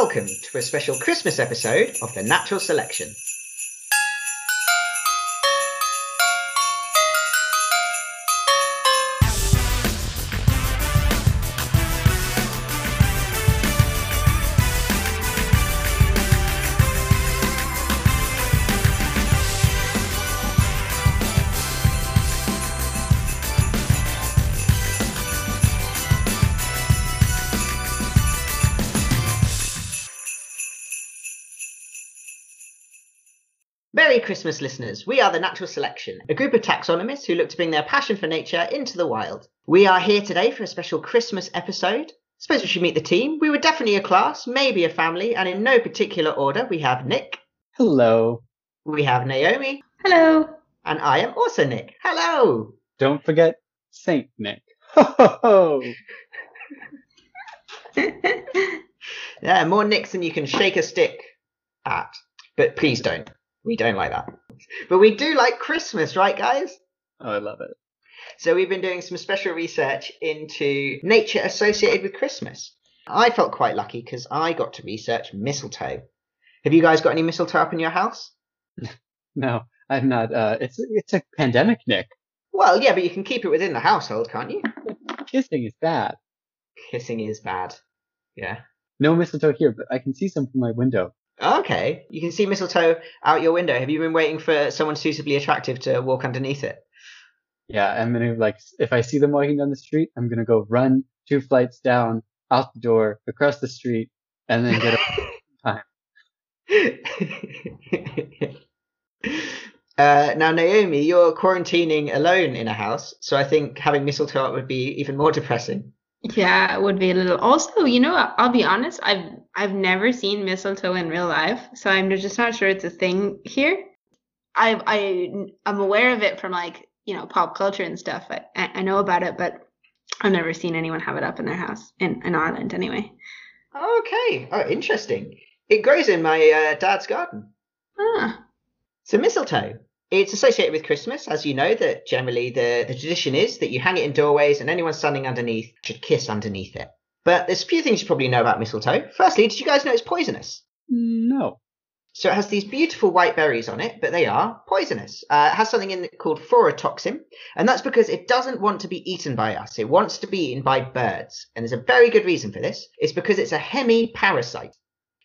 Welcome to a special Christmas episode of The Natural Selection. Christmas, listeners. We are the Natural Selection, a group of taxonomists who look to bring their passion for nature into the wild. We are here today for a special Christmas episode. Suppose we should meet the team. We were definitely a class, maybe a family, and in no particular order, we have Nick, Hello. we have Naomi, Hello. and I am also Nick. Hello! Don't forget Saint Nick. Ho ho ho. Yeah, more Nicks than you can shake a stick at. But please don't. We don't like that. But we do like Christmas, right, guys? Oh, I love it. So we've been doing some special research into nature associated with Christmas. I felt quite lucky because I got to research mistletoe. Have you guys got any mistletoe up in your house? No, I'm not. Uh, it's it's a pandemic, Nick. Well, yeah, but you can keep it within the household, can't you? Kissing is bad. Kissing is bad. Yeah. No mistletoe here, but I can see some from my window. Okay. You can see mistletoe out your window. Have you been waiting for someone suitably attractive to walk underneath it? Yeah, I'm gonna like if I see them walking down the street, I'm gonna go run two flights down, out the door, across the street, and then get. A- time. uh, now, Naomi, you're quarantining alone in a house, so I think having mistletoe up would be even more depressing. Yeah, it would be a little. Also, you know, I'll be honest. I've I've never seen mistletoe in real life, so I'm just not sure it's a thing here. I I I'm aware of it from like you know pop culture and stuff. I I know about it, but I've never seen anyone have it up in their house in in Ireland anyway. Okay. Oh, interesting. It grows in my uh, dad's garden. Ah, So mistletoe. It's associated with Christmas, as you know. That generally the, the tradition is that you hang it in doorways, and anyone standing underneath should kiss underneath it. But there's a few things you probably know about mistletoe. Firstly, did you guys know it's poisonous? no. So it has these beautiful white berries on it, but they are poisonous. Uh, it has something in it called phototoxin, and that's because it doesn't want to be eaten by us. It wants to be eaten by birds, and there's a very good reason for this. It's because it's a hemiparasite.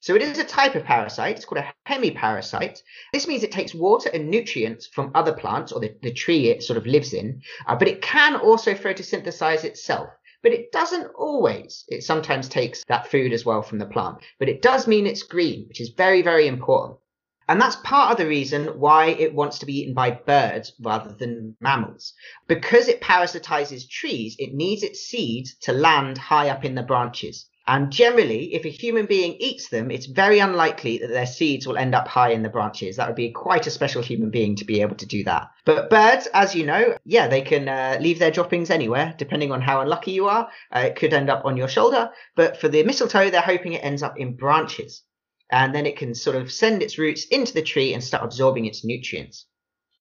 So it is a type of parasite. It's called a hemiparasite. This means it takes water and nutrients from other plants or the, the tree it sort of lives in, uh, but it can also photosynthesize itself. But it doesn't always. It sometimes takes that food as well from the plant. But it does mean it's green, which is very, very important. And that's part of the reason why it wants to be eaten by birds rather than mammals. Because it parasitizes trees, it needs its seeds to land high up in the branches. And generally, if a human being eats them, it's very unlikely that their seeds will end up high in the branches. That would be quite a special human being to be able to do that. But birds, as you know, yeah, they can uh, leave their droppings anywhere, depending on how unlucky you are. Uh, it could end up on your shoulder. But for the mistletoe, they're hoping it ends up in branches. And then it can sort of send its roots into the tree and start absorbing its nutrients.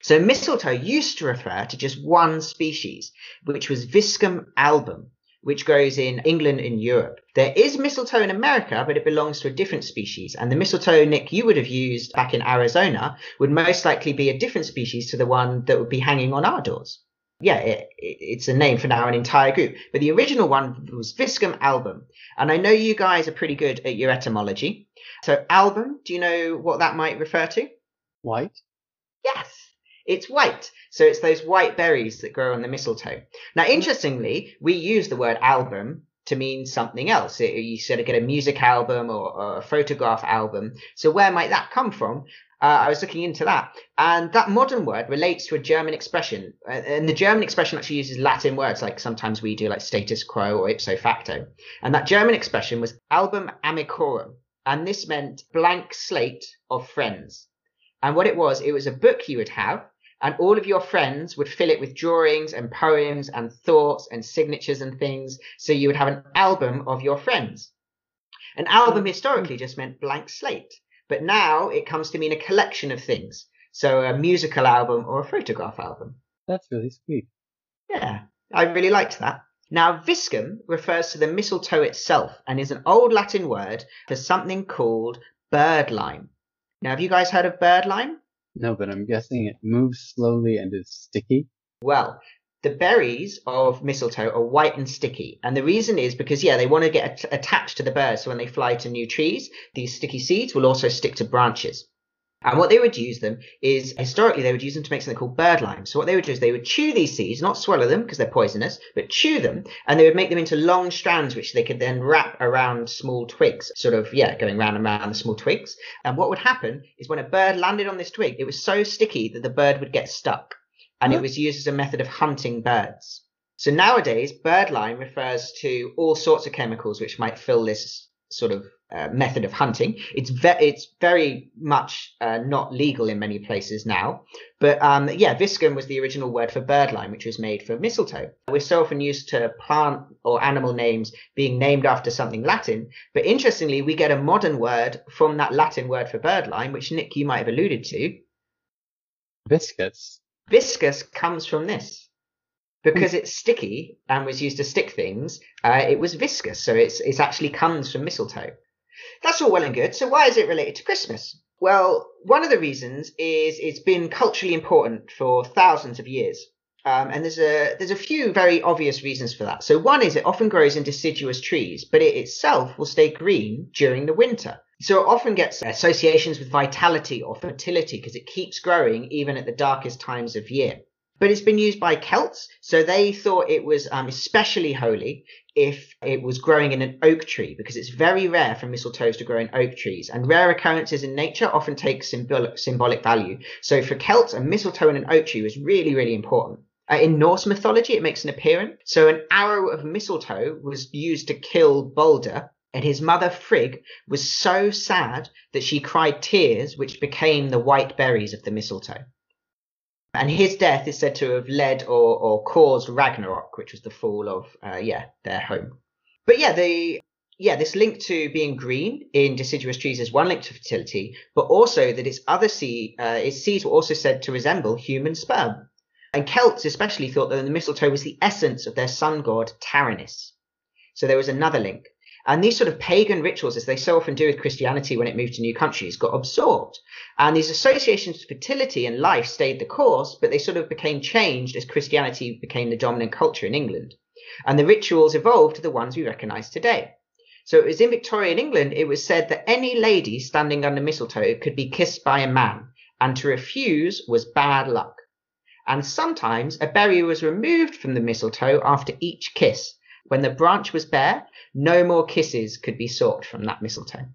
So mistletoe used to refer to just one species, which was Viscum album which grows in England and Europe. There is mistletoe in America, but it belongs to a different species. And the mistletoe, Nick, you would have used back in Arizona would most likely be a different species to the one that would be hanging on our doors. Yeah, it, it, it's a name for now an entire group. But the original one was Viscum album. And I know you guys are pretty good at your etymology. So album, do you know what that might refer to? White. Yes, it's white. So it's those white berries that grow on the mistletoe. Now, interestingly, we use the word album to mean something else. You sort of get a music album or, or, a photograph album. So where might that come from? Uh, I was looking into that. And that modern word relates to a German expression. Uh, and the German expression actually uses Latin words, like sometimes we do, like status quo or ipso facto. And that German expression was album amicorum. And this meant blank slate of friends. And what it was, it was a book you would have and all of your friends would fill it with drawings and poems and thoughts and signatures and things. So you would have an album of your friends. An album historically just meant blank slate, but now it comes to mean a collection of things. So a musical album or a photograph album. That's really sweet. Yeah, I really liked that. Now, viscum refers to the mistletoe itself and is an old Latin word for something called birdlime. Now, have you guys heard of birdlime? No, but I'm guessing it moves slowly and is sticky. Well, the berries of mistletoe are white and sticky. And the reason is because, yeah, they want to get at- attached to the birds. So when they fly to new trees, these sticky seeds will also stick to branches. And what they would use them is historically they would use them to make something called birdlime. So what they would do is they would chew these seeds, not swallow them because they're poisonous, but chew them, and they would make them into long strands which they could then wrap around small twigs, sort of yeah, going round and round the small twigs. And what would happen is when a bird landed on this twig, it was so sticky that the bird would get stuck, and Huh? it was used as a method of hunting birds. So nowadays, birdlime refers to all sorts of chemicals which might fill this sort of uh, method of hunting. It's ve- it's very much uh, not legal in many places now, but um, yeah, viscum was the original word for birdlime, which was made from mistletoe. We're so often used to plant or animal names being named after something Latin, but interestingly, we get a modern word from that Latin word for birdlime, which Nick you might have alluded to. Viscous. Viscous comes from this. Because it's sticky and was used to stick things, uh, it was viscous, so it's it actually comes from mistletoe. That's all well and good. So why is it related to Christmas? Well, one of the reasons is it's been culturally important for thousands of years. Um, and there's a there's a few very obvious reasons for that. So one is it often grows in deciduous trees, but it itself will stay green during the winter. So it often gets associations with vitality or fertility because it keeps growing even at the darkest times of year. But it's been used by Celts, so they thought it was um, especially holy if it was growing in an oak tree because it's very rare for mistletoes to grow in oak trees and rare occurrences in nature often take symbolic, symbolic value. So for celts a mistletoe in an oak tree was really really important. Uh, in norse mythology it makes an appearance. So an arrow of mistletoe was used to kill balder and his mother frigg was so sad that she cried tears which became the white berries of the mistletoe and his death is said to have led or, or caused Ragnarok, which was the fall of uh, yeah their home. But yeah, the yeah this link to being green in deciduous trees is one link to fertility, but also that its other seed, uh, its seeds were also said to resemble human sperm. And Celts especially thought that the mistletoe was the essence of their sun god Taranis. So there was another link. And these sort of pagan rituals, as they so often do with Christianity when it moved to new countries, got absorbed. And these associations with fertility and life stayed the course, but they sort of became changed as Christianity became the dominant culture in England. And the rituals evolved to the ones we recognise today. So it was in Victorian England, it was said that any lady standing under mistletoe could be kissed by a man, and to refuse was bad luck. And sometimes a berry was removed from the mistletoe after each kiss. When the branch was bare, no more kisses could be sought from that mistletoe.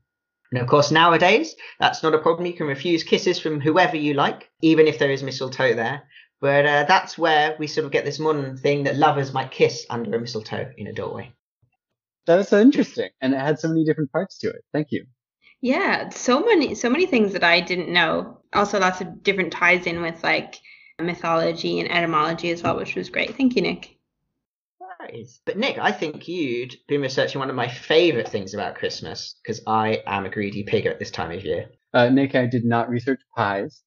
And of course, nowadays, that's not a problem. You can refuse kisses from whoever you like, even if there is mistletoe there. But uh, that's where we sort of get this modern thing that lovers might kiss under a mistletoe in a doorway. That was so interesting, and it had so many different parts to it. Thank you. Yeah, so many so many things that I didn't know. Also lots of different ties in with like mythology and etymology as well, which was great. Thank you, Nick. Nice. But Nick, I think you'd been researching one of my favourite things about Christmas because I am a greedy pig at this time of year. Uh, Nick, I did not research pies,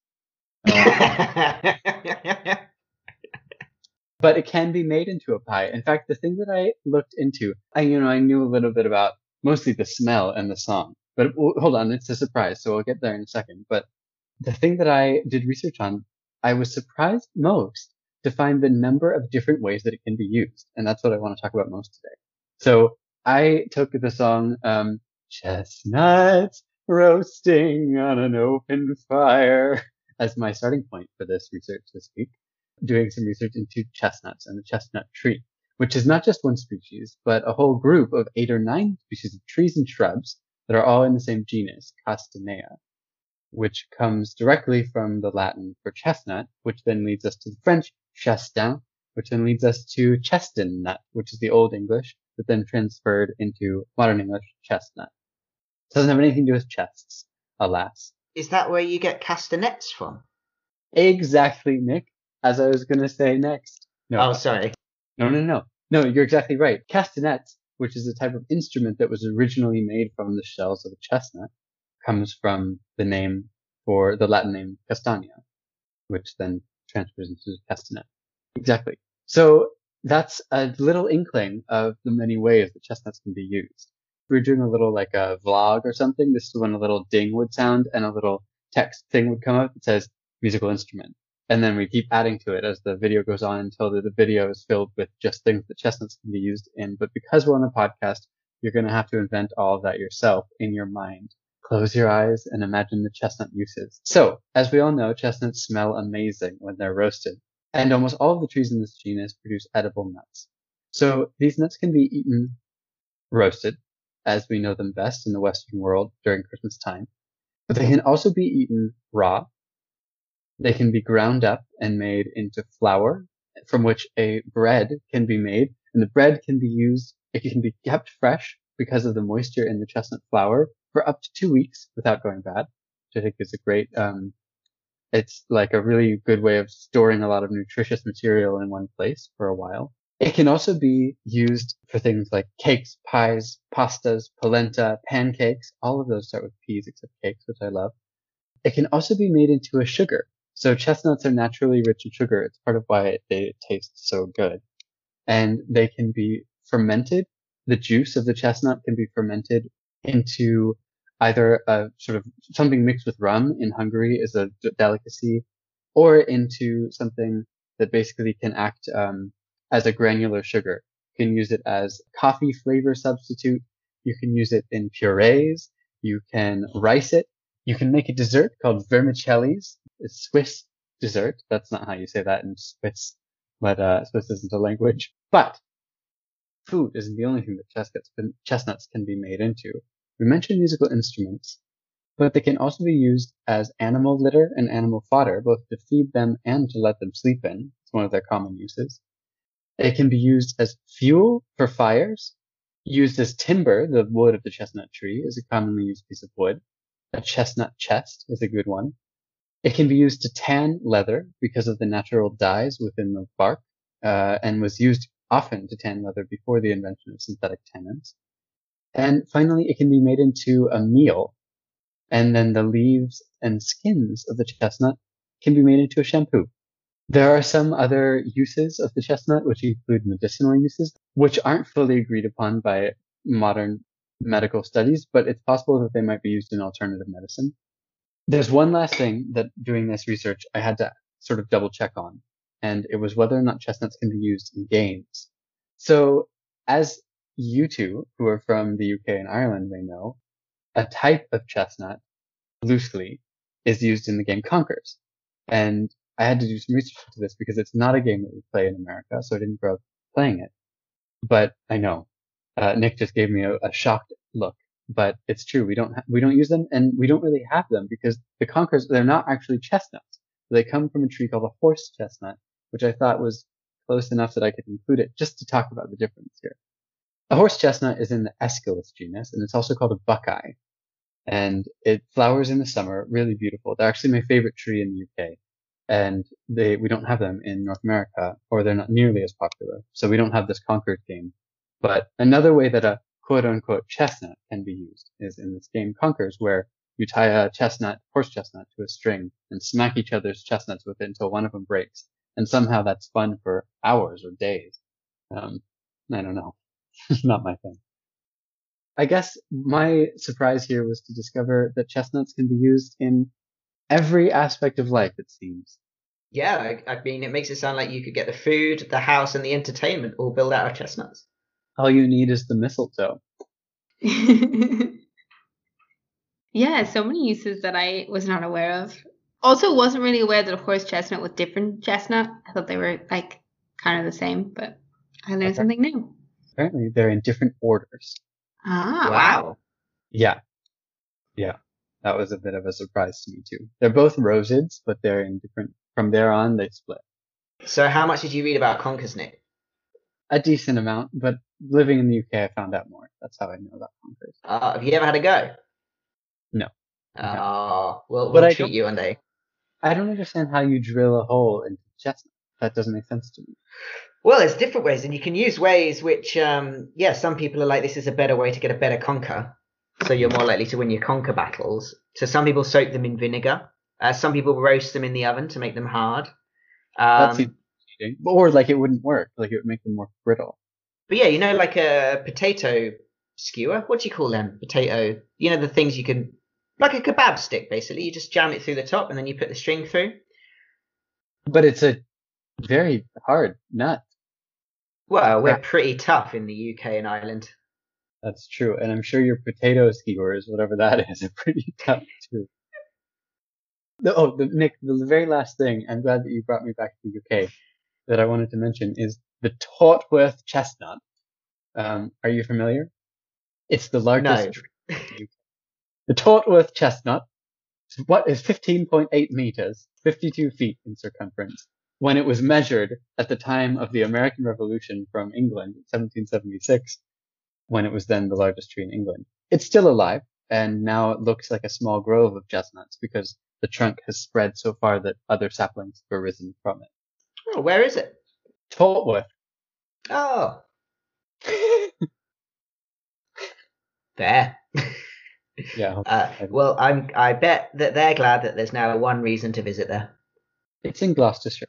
uh, but it can be made into a pie. In fact, the thing that I looked into, I you know I knew a little bit about mostly the smell and the song. But hold on, it's a surprise, so we'll get there in a second. But the thing that I did research on, I was surprised most to the number of different ways that it can be used, and that's what I want to talk about most today. So I took the song um, "Chestnuts Roasting on an Open Fire" as my starting point for this research this week, doing some research into chestnuts and the chestnut tree, which is not just one species, but a whole group of eight or nine species of trees and shrubs that are all in the same genus, Castanea, which comes directly from the Latin for chestnut, which then leads us to the French chestin, which then leads us to chestnut, which is the Old English, but then transferred into modern English chestnut. Doesn't have anything to do with chests, alas. Is that where you get castanets from? Exactly, Nick. As I was going to say next. No, Oh, sorry. no, no, no. No, you're exactly right. Castanets, which is a type of instrument that was originally made from the shells of a chestnut, comes from the name for the Latin name castagna, which then transfers into chestnut. Exactly. So that's a little inkling of the many ways that chestnuts can be used. If we are doing a little like a vlog or something, this is when a little ding would sound and a little text thing would come up that says musical instrument. And then we keep adding to it as the video goes on until the, the video is filled with just things that chestnuts can be used in. But because we're on a podcast, you're going to have to invent all of that yourself in your mind. Close your eyes and imagine the chestnut uses. So, as we all know, chestnuts smell amazing when they're roasted. And almost all of the trees in this genus produce edible nuts. So these nuts can be eaten roasted, as we know them best in the Western world during Christmas time. But they can also be eaten raw, they can be ground up and made into flour from which a bread can be made. And the bread can be used, it can be kept fresh because of the moisture in the chestnut flour for up to two weeks without going bad, which I think is a great, um, it's like a really good way of storing a lot of nutritious material in one place for a while. It can also be used for things like cakes, pies, pastas, polenta, pancakes. All of those start with peas except cakes, which I love. It can also be made into a sugar. So chestnuts are naturally rich in sugar. It's part of why they taste so good. And they can be fermented. The juice of the chestnut can be fermented into either a sort of something mixed with rum in Hungary is a delicacy or into something that basically can act um, as a granular sugar. You can use it as coffee flavor substitute. You can use it in purees. You can rice it. You can make a dessert called vermicellis. It's Swiss dessert. That's not how you say that in Swiss, but uh, Swiss isn't a language. But food isn't the only thing that chestnuts can, be made into. We mentioned musical instruments, but they can also be used as animal litter and animal fodder, both to feed them and to let them sleep in. It's one of their common uses. It can be used as fuel for fires, used as timber. The wood of the chestnut tree is a commonly used piece of wood. A chestnut chest is a good one. It can be used to tan leather because of the natural dyes within the bark, uh, and was used often to tan leather before the invention of synthetic tannins. And finally, it can be made into a meal, and then the leaves and skins of the chestnut can be made into a shampoo. There are some other uses of the chestnut, which include medicinal uses, which aren't fully agreed upon by modern medical studies, but it's possible that they might be used in alternative medicine. There's one last thing that doing this research I had to sort of double check on, and it was whether or not chestnuts can be used in games. So as you two, who are from the UK and Ireland, may know, a type of chestnut, loosely, is used in the game Conkers. And I had to do some research into this because it's not a game that we play in America, so I didn't grow up playing it. But I know uh, Nick just gave me a, a, shocked look, but it's true. We don't ha- we don't use them, and we don't really have them because the conkers they're not actually chestnuts. They come from a tree called a horse chestnut, which I thought was close enough that I could include it just to talk about the difference here. A horse chestnut is in the Aesculus genus, and it's also called a buckeye. And it flowers in the summer, really beautiful. They're actually my favorite tree in the UK. And they, we don't have them in North America, or they're not nearly as popular. So we don't have this Conkers game but another way that a quote unquote chestnut can be used is in this game Conkers, where you tie a chestnut, horse chestnut to a string and smack each other's chestnuts with it until one of them breaks. And somehow that's fun for hours or days. Um, I don't know. it's Not my thing. I guess my surprise here was to discover that chestnuts can be used in every aspect of life, it seems. Yeah, I, I mean, it makes it sound like you could get the food, the house, and the entertainment all built out of chestnuts. All you need is the mistletoe. yeah, so many uses that I was not aware of. Also, wasn't really aware that a horse chestnut was different chestnut. I thought they were like kind of the same, but I learned okay. something new. Apparently, they're in different orders. Ah, wow. Yeah. Yeah. That was a bit of a surprise to me too. They're both rosids, but they're in different, from there on, they split. So how much did you read about Conkers, Nick? A decent amount, but living in the UK, I found out more. That's how I know about Conkers. Uh, have you ever had a go? No. Oh, no. we'll, we'll treat you one day. I don't understand how you drill a hole into chestnut. That doesn't make sense to me. Well, there's different ways, and you can use ways which, um, yeah, some people are like, this is a better way to get a better conker, So you're more likely to win your conker battles. So some people soak them in vinegar. Uh, some people roast them in the oven to make them hard. Um, That's eating, or like it wouldn't work, like it would make them more brittle. But yeah, you know, like a potato skewer. What do you call them? Potato. You know the things you can, like a kebab stick, basically. You just jam it through the top, and then you put the string through. But it's a very hard nut. Well, we're pretty tough in the UK and Ireland. That's true, and I'm sure your potato skewers, whatever that is, are pretty tough too. The, oh, the, Nick, the very last thing, I'm glad that you brought me back to the UK, that I wanted to mention is the Tortworth chestnut. Um, are you familiar? It's the largest No. Tree in the UK. The Tortworth chestnut is what is 15.8 meters, 52 feet in circumference, when it was measured at the time of the American Revolution from England in 1776, when it was then the largest tree in England. It's still alive, and now it looks like a small grove of chestnuts because the trunk has spread so far that other saplings have arisen from it. Oh, where is it? Tortworth. Oh, there. Yeah, Uh, well, I'm. I bet that they're glad that there's now one reason to visit there. it's in Gloucestershire.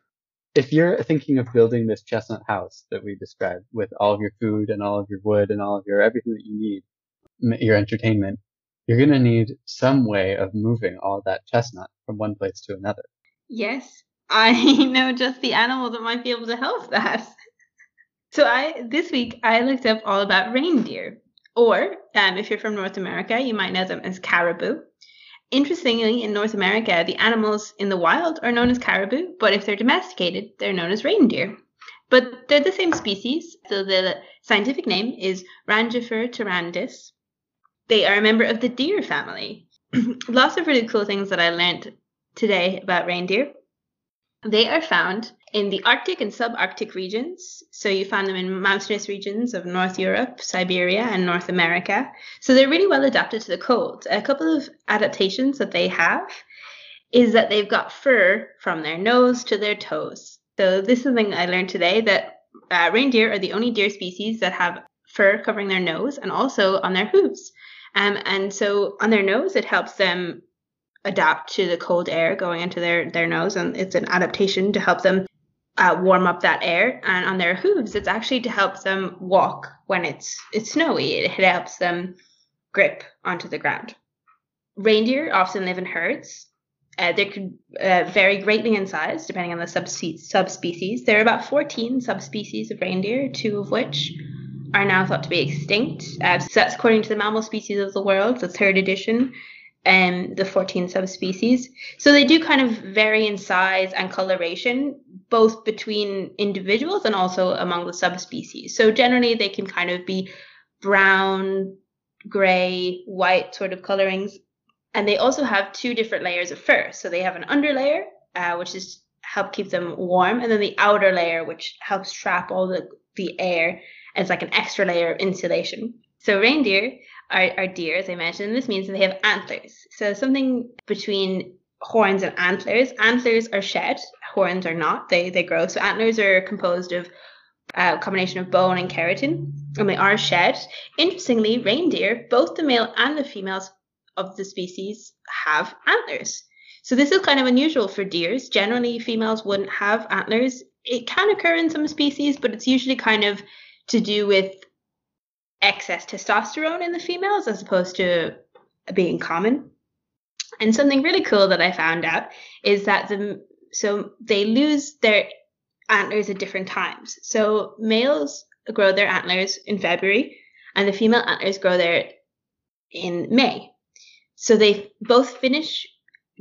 If you're thinking of building this chestnut house that we described with all of your food and all of your wood and all of your everything that you need, your entertainment, you're going to need some way of moving all that chestnut from one place to another. Yes, I know just the animal that might be able to help that. So I this week I looked up all about reindeer, or um, if you're from North America, you might know them as caribou. Interestingly, in North America, the animals in the wild are known as caribou, but if they're domesticated, they're known as reindeer. But they're the same species, so the scientific name is Rangifer tarandus. They are a member of the deer family. Lots of really cool things that I learned today about reindeer. They are found in the Arctic and subarctic regions. So you find them in mountainous regions of North Europe, Siberia, and North America. So they're really well adapted to the cold. A couple of adaptations that they have is that they've got fur from their nose to their toes. So this is something I learned today that uh, reindeer are the only deer species that have fur covering their nose and also on their hooves. Um, and so on their nose, it helps them adapt to the cold air going into their, their nose, and it's an adaptation to help them uh, warm up that air. And on their hooves, it's actually to help them walk when it's it's snowy. It helps them grip onto the ground. Reindeer often live in herds. Uh, they could uh, vary greatly in size depending on the subspe- subspecies. There are about 14 subspecies of reindeer, two of which are now thought to be extinct. Uh, so that's according to the Mammal Species of the World, the third edition, and the 14 subspecies. So they do kind of vary in size and coloration, both between individuals and also among the subspecies. So generally, they can kind of be brown, gray, white sort of colorings. And they also have two different layers of fur. So they have an underlayer, uh, which is help keep them warm, and then the outer layer, which helps trap all the, the air. It's like an extra layer of insulation. So reindeer are, are deer, as I mentioned. This means that they have antlers. So something between horns and antlers. Antlers are shed, horns are not. They they grow. So antlers are composed of a combination of bone and keratin, and they are shed. Interestingly, reindeer, both the male and the females of the species, have antlers. So this is kind of unusual for deers. Generally, females wouldn't have antlers. It can occur in some species, but it's usually kind of to do with excess testosterone in the females as opposed to being common. And something really cool that I found out is that the so they lose their antlers at different times. So males grow their antlers in February, and the female antlers grow there in May. So they both finish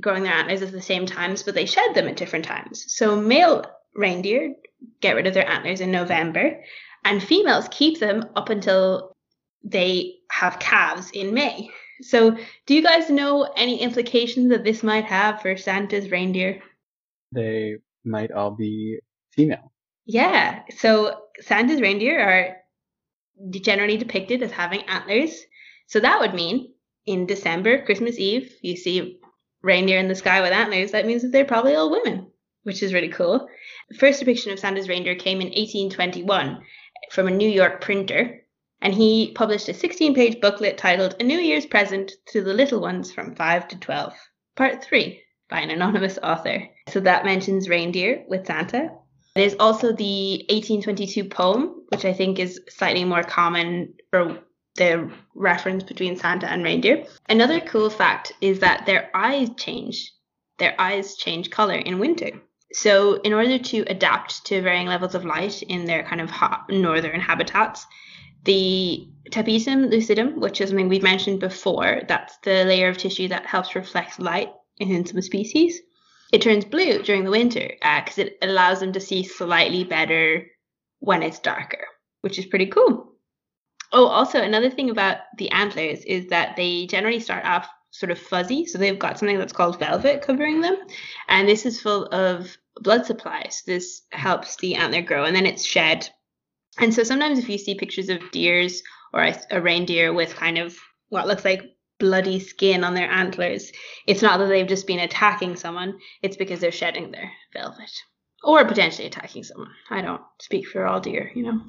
growing their antlers at the same times, but they shed them at different times. So male reindeer get rid of their antlers in November, and females keep them up until they have calves in May. So, do you guys know any implications that this might have for Santa's reindeer? They might all be female. Yeah, so Santa's reindeer are generally depicted as having antlers. So that would mean in December, Christmas Eve, you see reindeer in the sky with antlers. That means that they're probably all women, which is really cool. The first depiction of Santa's reindeer came in 1821 from a New York printer, and he published a 16 page booklet titled A New Year's Present to the Little Ones from 5 to 12, Part 3, by an anonymous author. So that mentions reindeer with Santa. There's also the 1822 poem, which I think is slightly more common for the reference between Santa and reindeer. Another cool fact is that their eyes change. Their eyes change color in winter. So, in order to adapt to varying levels of light in their kind of northern habitats, the tapetum lucidum, which is something we've mentioned before, that's the layer of tissue that helps reflect light in some species, it turns blue during the winter because uh, it allows them to see slightly better when it's darker, which is pretty cool. Oh, also, another thing about the antlers is that they generally start off sort of fuzzy. So they've got something that's called velvet covering them. And this is full of blood supply. So this helps the antler grow and then it's shed. And so sometimes if you see pictures of deers or a, a reindeer with kind of what looks like bloody skin on their antlers, it's not that they've just been attacking someone, it's because they're shedding their velvet. Or potentially attacking someone. I don't speak for all deer, you know.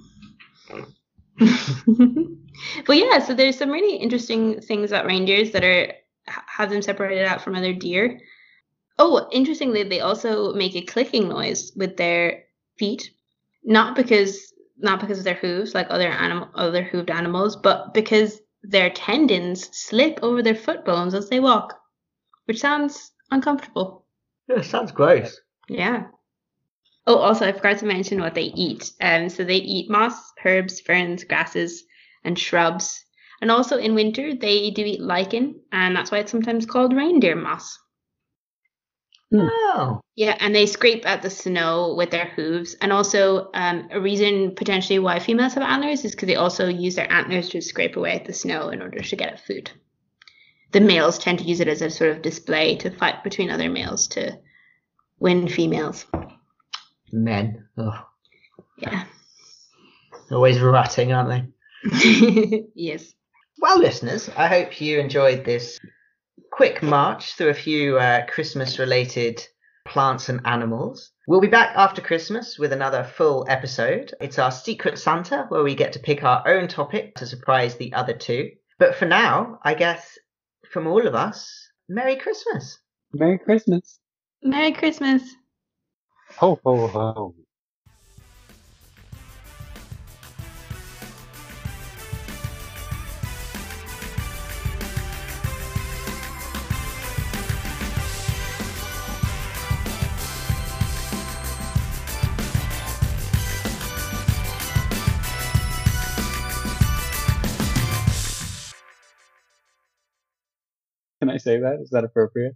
but yeah, so there's some really interesting things about reindeers that are have them separated out from other deer. Oh, interestingly, they also make a clicking noise with their feet, not because not because of their hooves like other animal other hooved animals, but because their tendons slip over their foot bones as they walk, which sounds uncomfortable. Yeah, sounds gross. Yeah. Oh, also, I forgot to mention what they eat. Um, so they eat moss, herbs, ferns, grasses, and shrubs. And also in winter, they do eat lichen, and that's why it's sometimes called reindeer moss. Oh. Yeah, and they scrape at the snow with their hooves. And also, um, a reason potentially why females have antlers is because they also use their antlers to scrape away at the snow in order to get at food. The males tend to use it as a sort of display to fight between other males to win females. Men. Ugh. Yeah. Always ratting, aren't they? yes. Well, listeners, I hope you enjoyed this quick march through a few uh, Christmas related plants and animals. We'll be back after Christmas with another full episode. It's our Secret Santa, where we get to pick our own topic to surprise the other two. But for now, I guess from all of us, Merry Christmas. Merry Christmas. Merry Christmas. Ho, ho, ho. Can I say that? Is that appropriate?